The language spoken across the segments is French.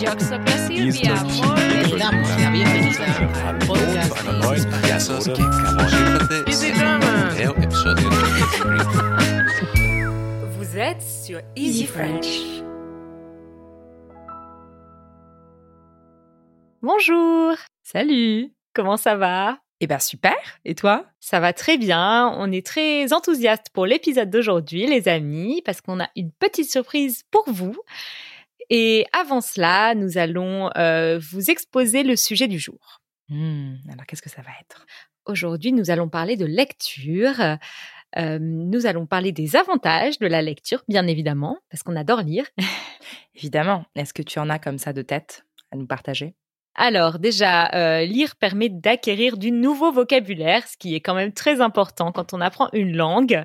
Yo soy Silvia. Le damos la bienvenida al podcast. Neuen Vous êtes sur Easy French. Bonjour, Salut. comment ça va? Eh ben super. Et toi? Ça va très bien, on est très enthousiaste pour l'épisode d'aujourd'hui les amis, parce qu'on a une petite surprise pour vous. Et avant cela, nous allons euh, vous exposer le sujet du jour. Hmm, Alors qu'est-ce que ça va être? Aujourd'hui, nous allons parler de lecture. Euh, nous allons parler des avantages de la lecture, bien évidemment, parce qu'on adore lire. Évidemment. Est-ce que tu en as comme ça de tête à nous partager? Alors déjà, euh, lire permet d'acquérir du nouveau vocabulaire, ce qui est quand même très important quand on apprend une langue,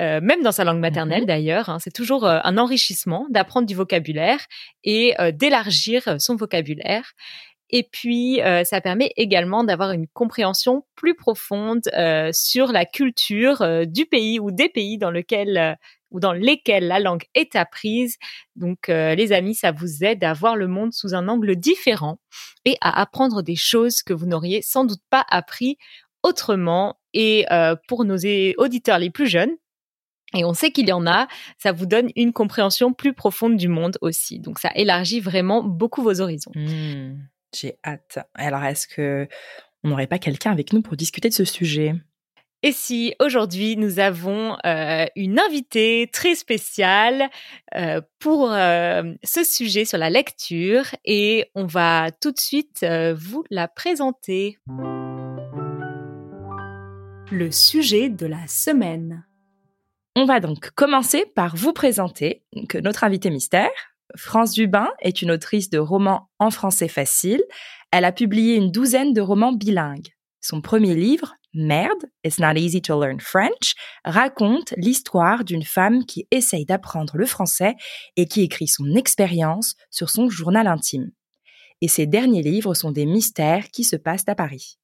euh, même dans sa langue maternelle Mhm. d'ailleurs. hein. c'est toujours euh, un enrichissement d'apprendre du vocabulaire et euh, d'élargir euh, son vocabulaire. Et puis, euh, ça permet également d'avoir une compréhension plus profonde euh, sur la culture du pays ou des pays dans lequel euh, ou dans lesquels la langue est apprise. Donc, euh, les amis, ça vous aide à voir le monde sous un angle différent et à apprendre des choses que vous n'auriez sans doute pas appris autrement. Et euh, pour nos auditeurs les plus jeunes, et on sait qu'il y en a, ça vous donne une compréhension plus profonde du monde aussi. Donc, ça élargit vraiment beaucoup vos horizons. Hmm, J'ai hâte. Alors est-ce que on n'aurait pas quelqu'un avec nous pour discuter de ce sujet? Et si aujourd'hui nous avons euh, une invitée très spéciale euh, pour euh, ce sujet sur la lecture et on va tout de suite vous la présenter. Le sujet de la semaine. On va donc commencer par vous présenter que notre invité mystère, France Dubin, est une autrice de romans en français facile. Elle a publié une douzaine de romans bilingues. Son premier livre, Merde, It's Not Easy to Learn French, raconte l'histoire d'une femme qui essaye d'apprendre le français et qui écrit son expérience sur son journal intime. Et ses derniers livres sont des mystères qui se passent à Paris.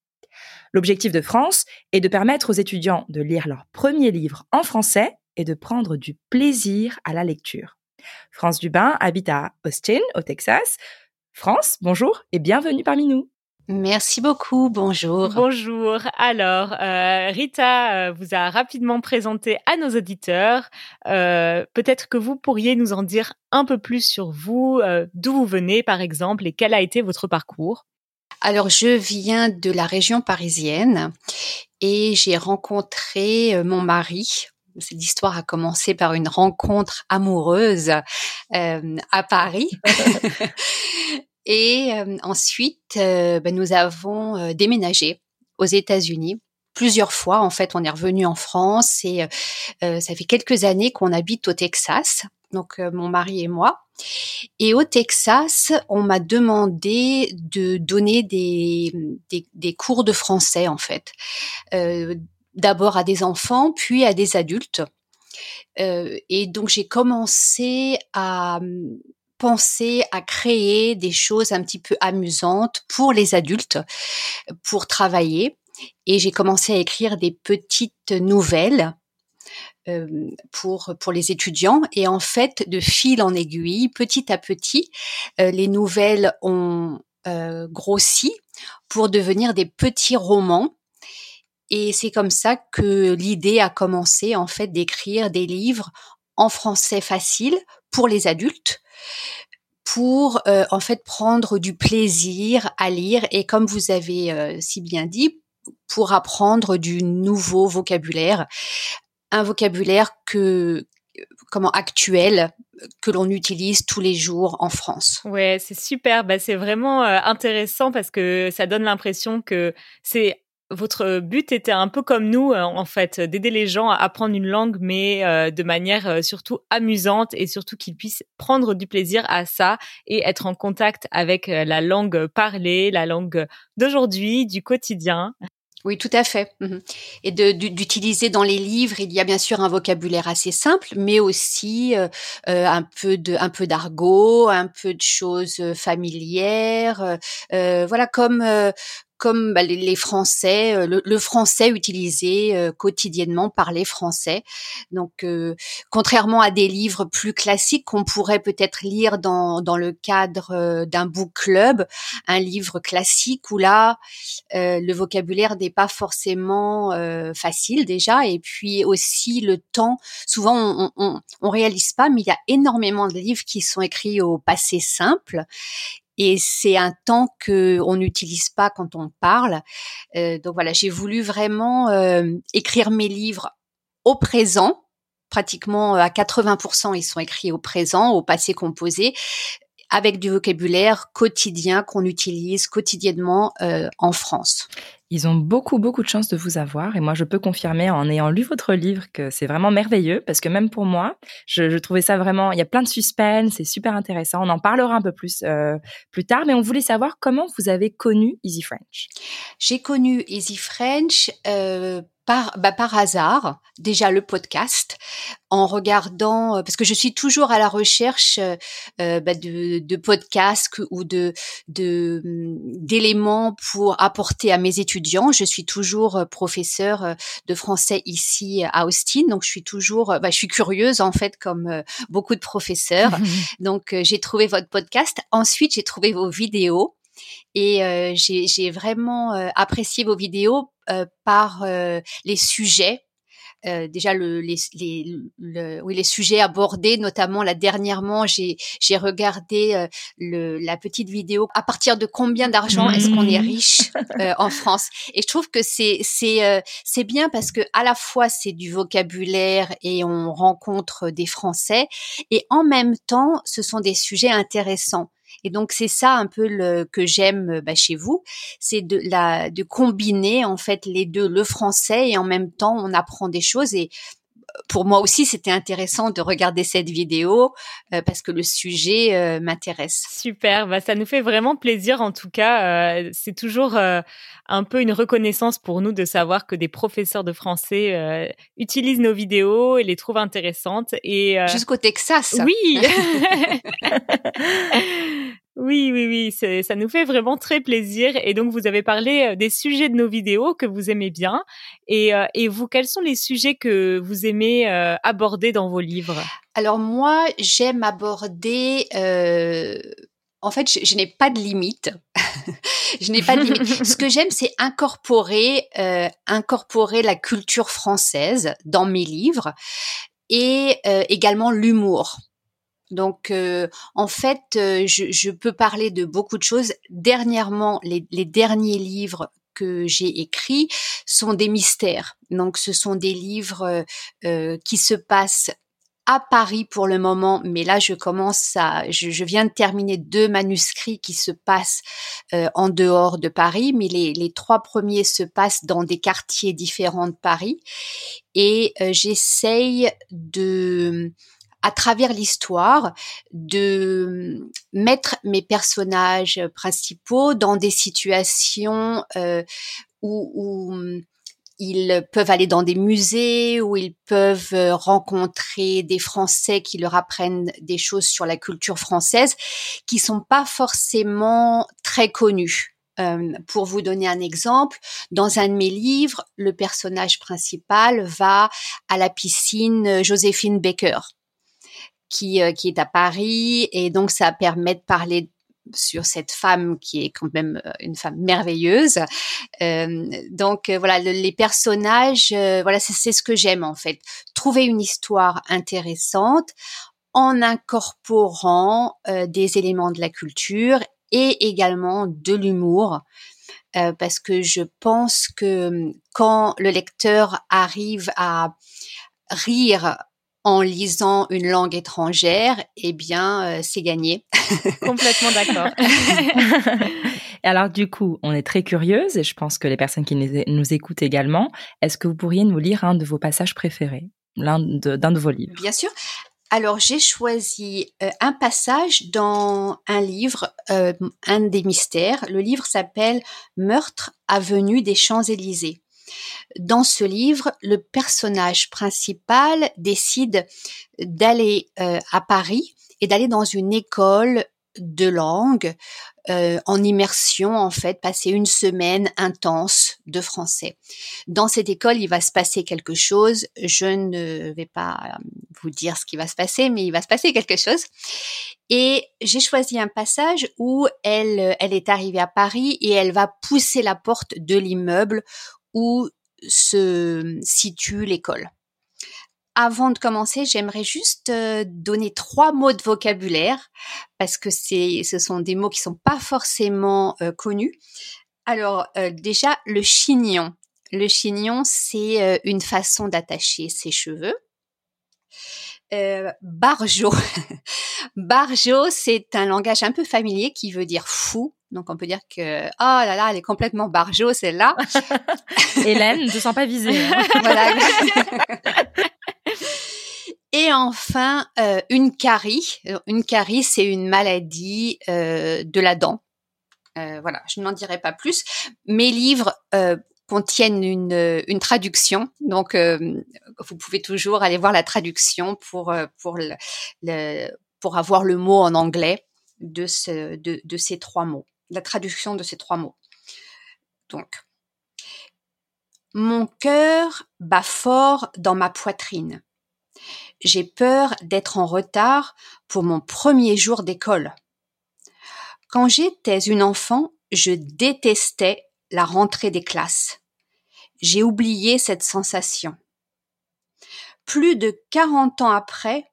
L'objectif de France est de permettre aux étudiants de lire leur premier livre en français et de prendre du plaisir à la lecture. France Dubin habite à Austin, au Texas. France, bonjour et bienvenue parmi nous. Merci beaucoup. Bonjour. Bonjour. Alors, euh, Rita euh, vous a rapidement présenté à nos auditeurs. Euh, Peut-être que vous pourriez nous en dire un peu plus sur vous, euh, d'où vous venez par exemple et quel a été votre parcours? Alors, je viens de la région parisienne et j'ai rencontré mon mari. Cette histoire a commencé par une rencontre amoureuse euh, à Paris. et euh, ensuite, euh, ben, nous avons euh, déménagé aux États-Unis. Plusieurs fois, en fait, on est revenu en France et euh, ça fait quelques années qu'on habite au Texas. Donc, euh, mon mari et moi. Et au Texas, on m'a demandé de donner des, des, des cours de français, en fait. D'abord à des enfants, puis à des adultes. Euh, et donc, j'ai commencé à hum, penser à créer des choses un petit peu amusantes pour les adultes, pour travailler. Et j'ai commencé à écrire des petites nouvelles euh, pour pour les étudiants et en fait de fil en aiguille petit à petit euh, les nouvelles ont euh, grossi pour devenir des petits romans et c'est comme ça que l'idée a commencé en fait d'écrire des livres en français facile pour les adultes pour euh, en fait prendre du plaisir à lire et comme vous avez euh, si bien dit pour apprendre du nouveau vocabulaire un vocabulaire que comment actuel que l'on utilise tous les jours en France. Ouais, c'est super. Bah, c'est vraiment euh, intéressant parce que ça donne l'impression que c'est votre but était un peu comme nous, euh, en fait, d'aider les gens à apprendre une langue, mais euh, de manière euh, surtout amusante et surtout qu'ils puissent prendre du plaisir à ça et être en contact avec euh, la langue parlée, la langue d'aujourd'hui, du quotidien. Oui, tout à fait. Mhm. Et d'utiliser dans les livres, il y a bien sûr un vocabulaire assez simple, mais aussi euh, euh, un peu de, un peu d'argot, un peu de choses euh, familières. euh, euh, voilà, comme euh, comme bah, les, Français, euh, le, le français utilisé euh, quotidiennement par les Français. Donc, euh, contrairement à des livres plus classiques qu'on pourrait peut-être lire dans, dans le cadre d'un book club, un livre classique où là, le vocabulaire n'est pas forcément facile déjà, et puis aussi le temps. Souvent, on, on, on réalise pas, mais il y a énormément de livres qui sont écrits au passé simple et c'est un temps que on n'utilise pas quand on parle. Euh, donc voilà, j'ai voulu vraiment euh, écrire mes livres au présent. Pratiquement à 80%, ils sont écrits au présent, au passé composé, avec du vocabulaire quotidien qu'on utilise quotidiennement euh, en France. Ils ont beaucoup, beaucoup de chance de vous avoir. Et moi, je peux confirmer en ayant lu votre livre que c'est vraiment merveilleux parce que même pour moi, je, je, trouvais ça vraiment, il y a plein de suspense, c'est super intéressant. On en parlera un peu plus euh, plus tard, mais on voulait savoir comment vous avez connu Easy French. J'ai connu Easy French euh, par, bah, par hasard, déjà le podcast, en regardant, euh, parce que je suis toujours à la recherche euh, euh, bah, de, de, podcasts ou de d'éléments pour apporter à mes étudiants. Je suis toujours professeur de français ici à Austin, donc je suis toujours, bah, je suis curieuse en fait comme beaucoup de professeurs. donc j'ai trouvé votre podcast. Ensuite j'ai trouvé vos vidéos. Et euh, j'ai vraiment euh, apprécié vos vidéos euh, par les sujets euh, déjà le, les, les, le, oui, les sujets abordés, notamment là dernièrement, j'ai j'ai regardé le, la petite vidéo à partir de combien d'argent est-ce qu'on est mmh. riche euh, en France? Et je trouve que c'est c'est c'est bien parce que à la fois c'est du vocabulaire et on rencontre des Français et en même temps ce sont des sujets intéressants. Et donc c'est ça un peu le que j'aime euh, bah, chez vous, c'est de la de combiner en fait les deux, le français et en même temps on apprend des choses. Et pour moi aussi, c'était intéressant de regarder cette vidéo euh, parce que le sujet m'intéresse. Super, bah, ça nous fait vraiment plaisir en tout cas. c'est toujours un peu une reconnaissance pour nous de savoir que des professeurs de français utilisent nos vidéos et les trouvent intéressantes. Et jusqu'au Texas. Oui. Oui, oui, oui, ça nous fait vraiment très plaisir. Et donc, vous avez parlé euh, des sujets de nos vidéos que vous aimez bien. Et, euh, et vous, quels sont les sujets que vous aimez euh, aborder dans vos livres? Alors moi, j'aime aborder... En fait, je, je n'ai pas de limite. je n'ai pas de limite. Ce que j'aime, c'est incorporer, incorporer la culture française dans mes livres et également l'humour. Donc, euh, en fait, euh, je, je, peux parler de beaucoup de choses. Dernièrement, les, les derniers livres que j'ai écrits sont des mystères. Donc, ce sont des livres euh, qui se passent à Paris pour le moment, mais là je commence à, je, je viens de terminer deux manuscrits qui se passent en dehors de Paris, mais les, les, trois premiers se passent dans des quartiers différents de Paris, et j'essaye de à travers l'histoire, de mettre mes personnages principaux dans des situations euh, où, où ils peuvent aller dans des musées, où ils peuvent rencontrer des Français qui leur apprennent des choses sur la culture française qui sont pas forcément très connues. Euh, pour vous donner un exemple, dans un de mes livres, le personnage principal va à la piscine Joséphine Baker qui, euh, qui est à Paris et donc ça permet de parler sur cette femme qui est quand même euh, une femme merveilleuse. Euh, donc euh, voilà, le, les personnages, voilà, c'est ce que j'aime en fait. Trouver une histoire intéressante en incorporant des éléments de la culture et également de l'humour. parce que je pense que quand le lecteur arrive à rire en lisant une langue étrangère, eh bien, euh, c'est gagné. Complètement d'accord. et alors, du coup, on est très curieuse, et je pense que les personnes qui nous écoutent également, est-ce que vous pourriez nous lire un de vos passages préférés, l'un de, d'un de vos livres Bien sûr. Alors, j'ai choisi euh, un passage dans un livre, euh, un des mystères. Le livre s'appelle Meurtre avenue des Champs-Élysées. Dans ce livre, le personnage principal décide d'aller euh, à Paris et d'aller dans une école de langue euh, en immersion en fait, passer une semaine intense de français. Dans cette école, il va se passer quelque chose. Je ne vais pas vous dire ce qui va se passer, mais il va se passer quelque chose. Et j'ai choisi un passage où elle est arrivée à Paris et elle va pousser la porte de l'immeuble où se situe l'école. Avant de commencer, j'aimerais juste euh, donner trois mots de vocabulaire parce que c'est, ce sont des mots qui sont pas forcément euh, connus. Alors euh, déjà le chignon. Le chignon, c'est une façon d'attacher ses cheveux. Euh, barjo. barjo, c'est un langage un peu familier qui veut dire fou. Donc on peut dire que oh là là, elle est complètement barjo celle-là. Hélène, ne te sens pas visée. Hein. voilà. Et enfin, euh, une carie. Une carie, c'est une maladie euh, de la dent. Euh, voilà, je n'en dirai pas plus. Mes livres euh, contiennent une, une traduction, donc euh, vous pouvez toujours aller voir la traduction pour euh, pour le, le, pour avoir le mot en anglais de ce de, de ces trois mots, la traduction de ces trois mots. Donc, mon cœur bat fort dans ma poitrine j'ai peur d'être en retard pour mon premier jour d'école. Quand j'étais une enfant, je détestais la rentrée des classes. J'ai oublié cette sensation. Plus de 40 ans après,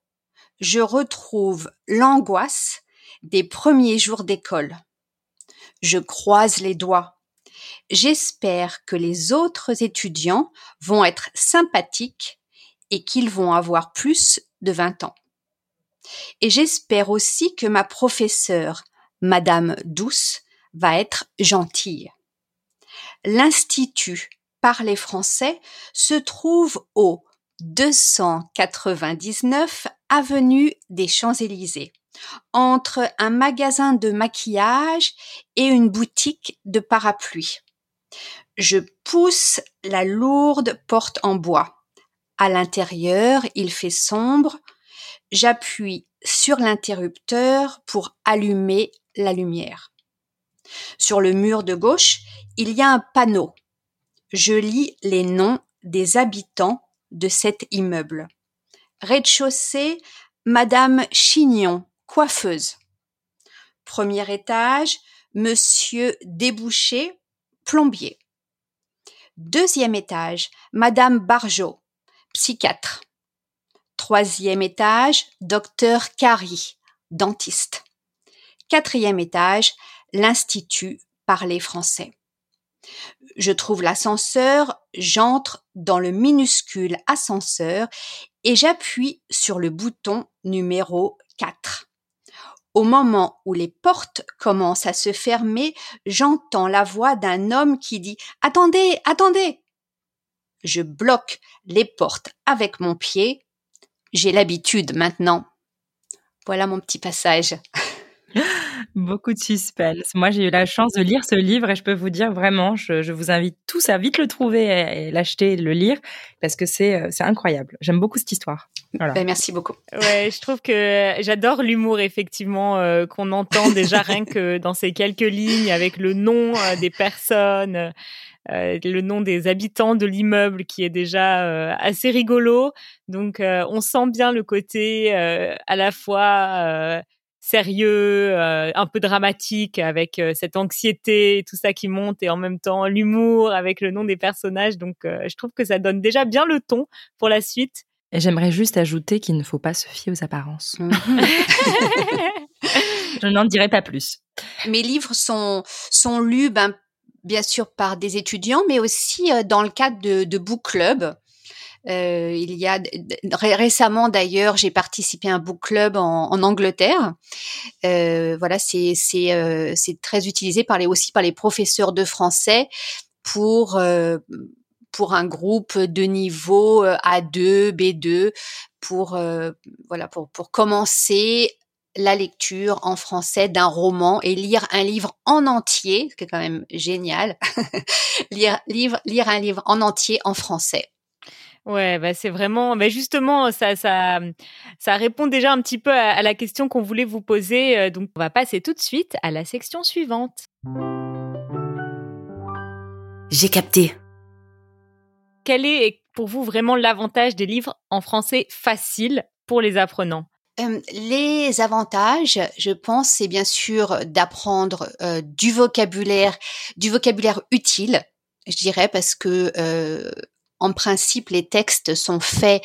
je retrouve l'angoisse des premiers jours d'école. Je croise les doigts. J'espère que les autres étudiants vont être sympathiques et qu'ils vont avoir plus de 20 ans. Et j'espère aussi que ma professeure, Madame Douce, va être gentille. L'Institut Parler français se trouve au 299 avenue des Champs-Élysées, entre un magasin de maquillage et une boutique de parapluies. Je pousse la lourde porte en bois. À l'intérieur, il fait sombre. J'appuie sur l'interrupteur pour allumer la lumière. Sur le mur de gauche, il y a un panneau. Je lis les noms des habitants de cet immeuble. Rez-de-chaussée, Madame Chignon, coiffeuse. Premier étage, Monsieur Débouché, plombier. Deuxième étage, Madame Barjot, psychiatre. Troisième étage, docteur Carrie, dentiste. Quatrième étage, l'Institut Parler français. Je trouve l'ascenseur, j'entre dans le minuscule ascenseur et j'appuie sur le bouton numéro 4. Au moment où les portes commencent à se fermer, j'entends la voix d'un homme qui dit ⁇ Attendez, attendez !⁇ je bloque les portes avec mon pied. J'ai l'habitude maintenant. Voilà mon petit passage. Beaucoup de suspense. Moi, j'ai eu la chance de lire ce livre et je peux vous dire vraiment, je, vous invite tous à vite le trouver et, l'acheter, le lire parce que c'est euh, c'est incroyable. J'aime beaucoup cette histoire. Voilà. Ben, merci beaucoup. Ouais, je trouve que j'adore l'humour effectivement euh, qu'on entend déjà rien que dans ces quelques lignes avec le nom euh, des personnes. Euh, le nom des habitants de l'immeuble qui est déjà euh, assez rigolo. Donc euh, on sent bien le côté à la fois sérieux, un peu dramatique avec cette anxiété et tout ça qui monte et en même temps l'humour avec le nom des personnages. Donc je trouve que ça donne déjà bien le ton pour la suite. Et j'aimerais juste ajouter qu'il ne faut pas se fier aux apparences. Je n'en dirai pas plus. Mes livres sont, sont lus ben, bien sûr par des étudiants, mais aussi euh, dans le cadre de, de book club. Euh, il y a récemment d'ailleurs, j'ai participé à un book club en, en Angleterre. Euh, voilà, c'est c'est euh, c'est très utilisé par les aussi par les professeurs de français pour euh, pour un groupe de niveau A2, B2 pour voilà pour pour commencer la lecture en français d'un roman et lire un livre en entier, ce qui est quand même génial, lire, livre, lire un livre en entier en français. Ouais, bah c'est vraiment, bah justement, ça, ça, ça répond déjà un petit peu à, à la question qu'on voulait vous poser. euh, Donc, on va passer tout de suite à la section suivante. J'ai capté. Quel est pour vous vraiment l'avantage des livres en français facile pour les apprenants? Euh, les avantages, je pense, c'est bien sûr d'apprendre euh, du vocabulaire, du vocabulaire utile, je dirais, parce que euh, en principe, les textes sont faits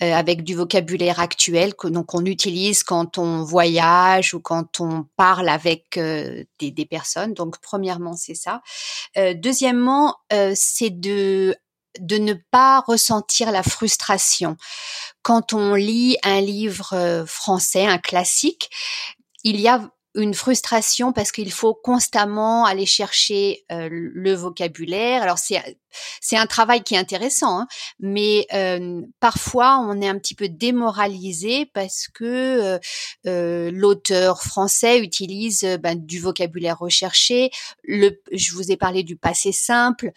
avec du vocabulaire actuel que donc on utilise quand on voyage ou quand on parle avec des, personnes. Donc, premièrement, c'est ça. Deuxièmement, c'est de de ne pas ressentir la frustration. Quand on lit un livre euh, français, un classique, il y a une frustration parce qu'il faut constamment aller chercher euh, le vocabulaire. Alors c'est c'est un travail qui est intéressant, hein, mais euh, parfois on est un petit peu démoralisé parce que euh, euh, l'auteur français utilise ben, du vocabulaire recherché. Le, je vous ai parlé du passé simple.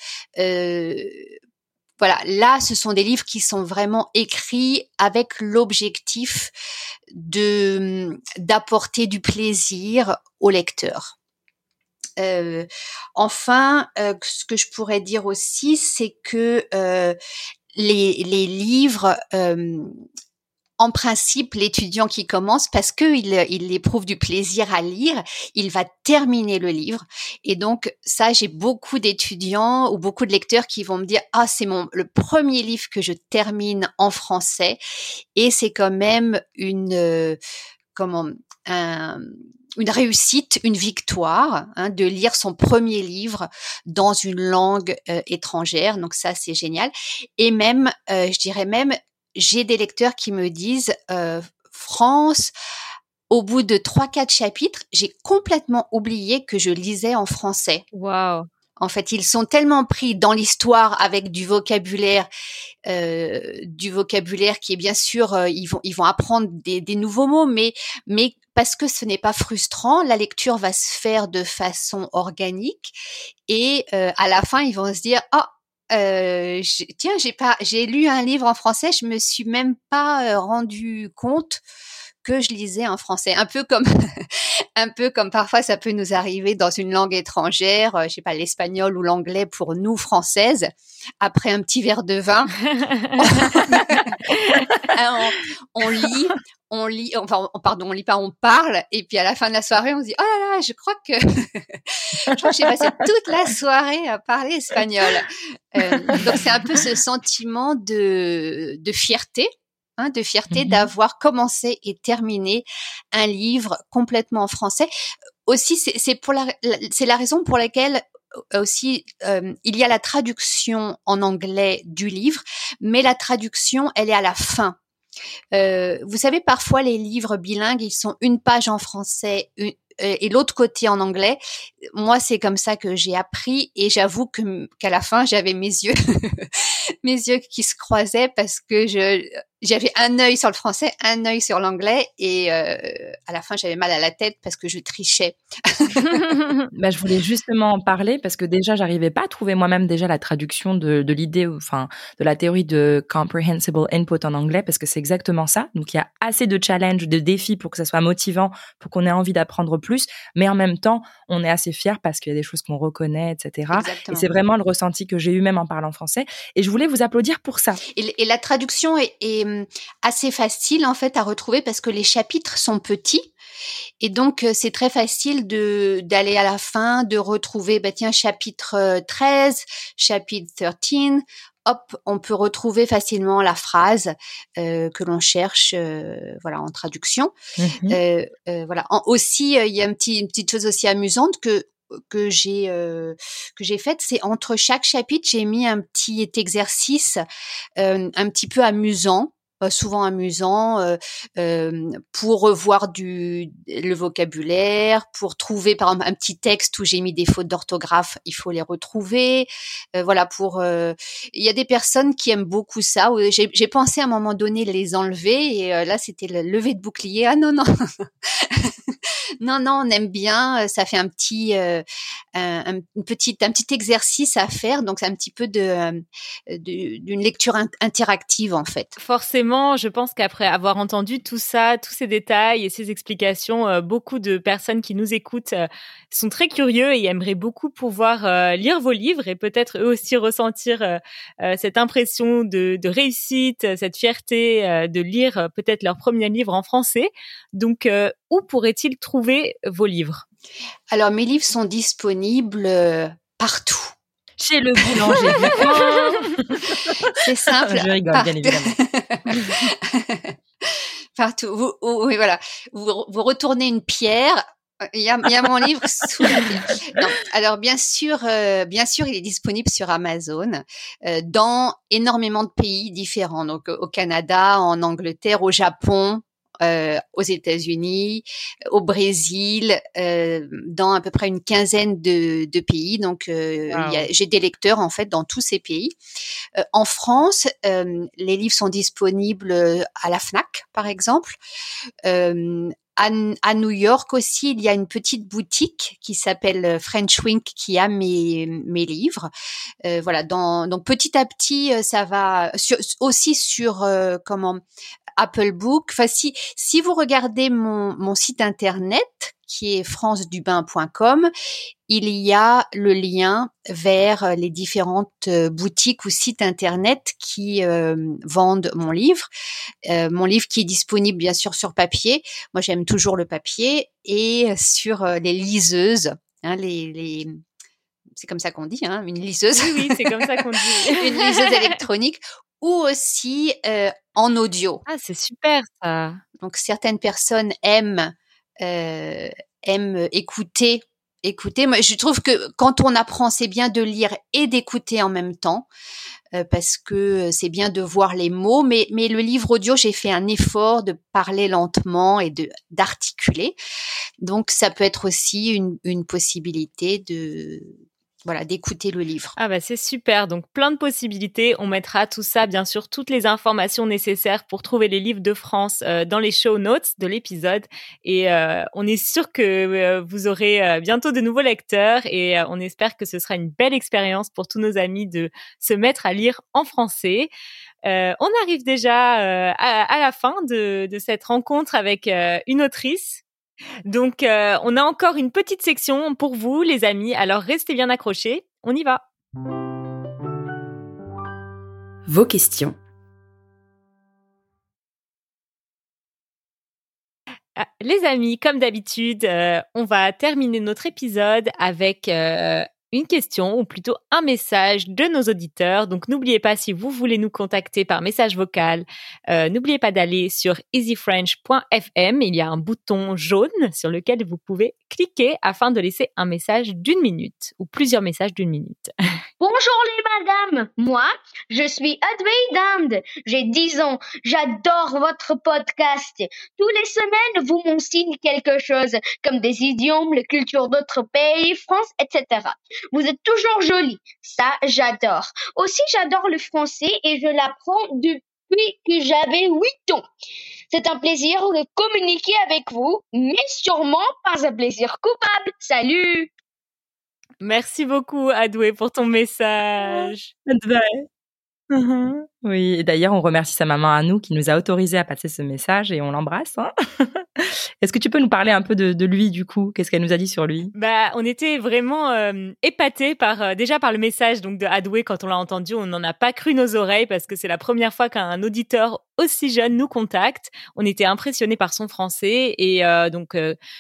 Voilà, là, ce sont des livres qui sont vraiment écrits avec l'objectif de d'apporter du plaisir au lecteur. Euh, enfin, euh, ce que je pourrais dire aussi, c'est que euh, les, les livres, en principe, l'étudiant qui commence, parce qu'il il éprouve du plaisir à lire, il va terminer le livre. Et donc, ça, j'ai beaucoup d'étudiants ou beaucoup de lecteurs qui vont me dire, ah, c'est mon, le premier livre que je termine en français. Et c'est quand même une, comment, un, une réussite, une victoire hein, de lire son premier livre dans une langue euh, étrangère. Donc ça, c'est génial. Et même, euh, je dirais même, j'ai des lecteurs qui me disent euh, France. Au bout de trois quatre chapitres, j'ai complètement oublié que je lisais en français. Waouh En fait, ils sont tellement pris dans l'histoire avec du vocabulaire, euh, du vocabulaire qui est bien sûr, euh, ils vont ils vont apprendre des, des nouveaux mots, mais mais parce que ce n'est pas frustrant, la lecture va se faire de façon organique et euh, à la fin ils vont se dire ah euh, tiens j'ai pas j'ai lu un livre en français, je me suis même pas euh, rendu compte que je lisais en français, un peu comme un peu comme parfois ça peut nous arriver dans une langue étrangère, euh, je sais pas l'espagnol ou l'anglais pour nous françaises, après un petit verre de vin, on, on lit, on lit, enfin on- pardon, on lit pas, on parle, et puis à la fin de la soirée, on se dit oh là là, je crois que je crois que j'ai passé toute la soirée à parler espagnol. Euh, donc c'est un peu ce sentiment de de fierté. Hein, de fierté Mhm. d'avoir commencé et terminé un livre complètement en français. Aussi, c'est pour la, la- c'est la raison pour laquelle euh, aussi euh, il y a la traduction en anglais du livre, mais la traduction elle est à la fin. Euh, vous savez, parfois les livres bilingues, ils sont une page en français euh, et l'autre côté en anglais. Moi, c'est comme ça que j'ai appris et j'avoue que qu'à la fin, j'avais mes yeux, mes yeux qui se croisaient parce que je j'avais un œil sur le français, un œil sur l'anglais et euh, à la fin, j'avais mal à la tête parce que je trichais. Bah, je voulais justement en parler parce que déjà, j'arrivais pas à trouver moi-même déjà la traduction de, de l'idée, enfin, de la théorie de comprehensible input en anglais parce que c'est exactement ça. Donc, il y a assez de challenges, de défis pour que ça soit motivant, pour qu'on ait envie d'apprendre plus, mais en même temps, on est assez fier parce qu'il y a des choses qu'on reconnaît, etc. Et c'est vraiment le ressenti que j'ai eu même en parlant français. Et je voulais vous applaudir pour ça. Et, et la traduction est, est, hum, assez facile en fait à retrouver parce que les chapitres sont petits et donc euh, c'est très facile de d'aller à la fin de retrouver bah tiens chapitre euh, 13, chapitre 13 Hop, on peut retrouver facilement la phrase euh, que l'on cherche, euh, voilà, en traduction. Mhm. Euh, euh, voilà. En- aussi, euh, il y a un petit, une petite chose aussi amusante que que j'ai euh, que j'ai faite, c'est entre chaque chapitre, j'ai mis un petit exercice euh, un petit peu amusant euh, souvent amusant euh, euh, pour revoir du le vocabulaire, pour trouver par exemple un petit texte où j'ai mis des fautes d'orthographe, il faut les retrouver. Euh, voilà pour euh, il y a des personnes qui aiment beaucoup ça. J'ai pensé à un moment donné les enlever et euh, là c'était le lever de bouclier. Ah non non. non non, on aime bien, euh, ça fait un petit euh, un, un, une petite, un petit exercice à faire. Donc, c'est un petit peu de, de- d'une lecture in- interactive en fait. Forcément, je pense qu'après avoir entendu tout ça, tous ces détails et ces explications, euh, beaucoup de personnes qui nous écoutent euh, sont très curieux et aimeraient beaucoup pouvoir euh, lire vos livres et peut-être eux aussi ressentir euh, euh, cette impression de, réussite, cette fierté euh, de lire euh, peut-être leur premier livre en français. Donc, euh, où pourraient-ils trouver vos livres? Alors, mes livres sont disponibles euh, partout. Chez le boulanger. C'est simple. Je rigole, bien évidemment. Partout. Vous, vous- oui, voilà. Vous, vous retournez une pierre. Il y a, il y a mon livre sous la pierre. Non. Alors bien sûr, euh, bien sûr, il est disponible sur Amazon euh, dans énormément de pays différents. Donc au Canada, en Angleterre, au Japon, euh, aux États-Unis, au Brésil, euh, dans à peu près une quinzaine de, de pays. Donc euh, Wow. j'ai des lecteurs en fait dans tous ces pays. Euh, en France, euh, les livres sont disponibles euh, à la Fnac, par exemple. Euh, à, à New York aussi, il y a une petite boutique qui s'appelle French Wink qui a mes, mes livres. Euh, voilà, dans, donc petit à petit, ça va sur- aussi sur euh, comment Apple Book. Enfin, si, si vous regardez mon, mon site internet qui est francedubain.com, il y a le lien vers euh, les différentes euh, boutiques ou sites internet qui euh, vendent mon livre. Euh, mon livre qui est disponible bien sûr sur papier. Moi, j'aime toujours le papier et sur euh, les liseuses, hein, les, les c'est comme ça qu'on dit, hein, une liseuse, Oui, oui, c'est comme ça qu'on dit. une liseuse électronique, ou aussi euh, en audio. Ah, c'est super ça. Donc certaines personnes aiment euh, aiment écouter écouter. Moi, je trouve que quand on apprend, c'est bien de lire et d'écouter en même temps euh, parce que c'est bien de voir les mots. Mais mais le livre audio, j'ai fait un effort de parler lentement et de d'articuler. Donc ça peut être aussi une une possibilité de voilà d'écouter le livre. Ah bah c'est super, donc plein de possibilités. On mettra tout ça, bien sûr, toutes les informations nécessaires pour trouver les livres de France euh, dans les show notes de l'épisode. Et euh, on est sûr que euh, vous aurez euh, bientôt de nouveaux lecteurs et on espère que ce sera une belle expérience pour tous nos amis de se mettre à lire en français. On arrive déjà à, à la fin de, de cette rencontre avec une autrice. Donc, euh, on a encore une petite section pour vous, les amis. Alors, restez bien accrochés. On y va. Vos questions. Ah, Les amis, comme d'habitude, euh, on va terminer notre épisode avec euh, une question ou plutôt un message de nos auditeurs. Donc n'oubliez pas si vous voulez nous contacter par message vocal, euh, n'oubliez pas d'aller sur easyfrench.fm. Il y a un bouton jaune sur lequel vous pouvez cliquer afin de laisser un message d'une minute ou plusieurs messages d'une minute. Bonjour les madames, moi je suis Adway Dand, j'ai 10 ans, j'adore votre podcast. Tous les semaines vous m'enseignez quelque chose, comme des idiomes, la culture d'autres pays, France, etc. Vous êtes toujours jolie, ça j'adore. Aussi j'adore le français et je l'apprends depuis que j'avais 8 ans. C'est un plaisir de communiquer avec vous, mais sûrement pas un plaisir coupable. Salut Merci beaucoup, Adoué, pour ton message. Mhm. Oui, et d'ailleurs, on remercie sa maman à nous qui nous a autorisé à passer ce message et on l'embrasse. hein. Est-ce que tu peux nous parler un peu de, lui du coup? Qu'est-ce qu'elle nous a dit sur lui? Bah, on était vraiment euh, épatés par euh, déjà par le message donc de Adway quand on l'a entendu, on n'en a pas cru nos oreilles parce que c'est la première fois qu'un auditeur aussi jeune nous contacte. On était impressionnés par son français et euh, donc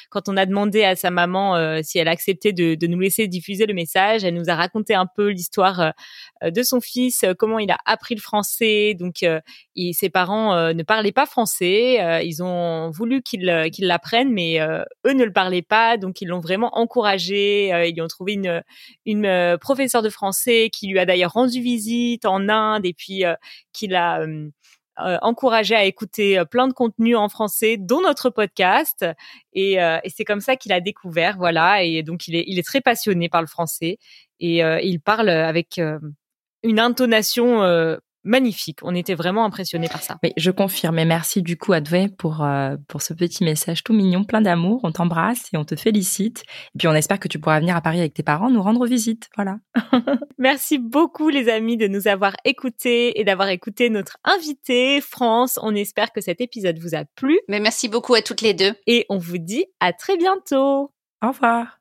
quand on a demandé à sa maman si elle acceptait de, nous laisser diffuser le message, elle nous a raconté un peu l'histoire de son fils, comment il a appris le français. Donc euh, ses parents euh, ne parlaient pas français, euh, ils ont voulu qu'il l'apprenne, mais eux ne le parlaient pas, donc ils l'ont vraiment encouragé. ils ont trouvé une professeure de français qui lui a d'ailleurs rendu visite en Inde et puis qui l'a encouragé à écouter plein de contenus en français, dont notre podcast. Et, c'est comme ça qu'il a découvert, voilà. Et donc il est très passionné par le français et il parle avec une intonation magnifique. On était vraiment impressionnés par ça. Oui, je confirme. Et merci du coup, Advé, pour, euh, pour ce petit message tout mignon, plein d'amour. On t'embrasse et on te félicite. Et puis, on espère que tu pourras venir à Paris avec tes parents nous rendre visite. Voilà. merci beaucoup, les amis, de nous avoir écoutés et d'avoir écouté notre invité, France. On espère que cet épisode vous a plu. Mais merci beaucoup à toutes les deux. Et on vous dit à très bientôt. Au revoir.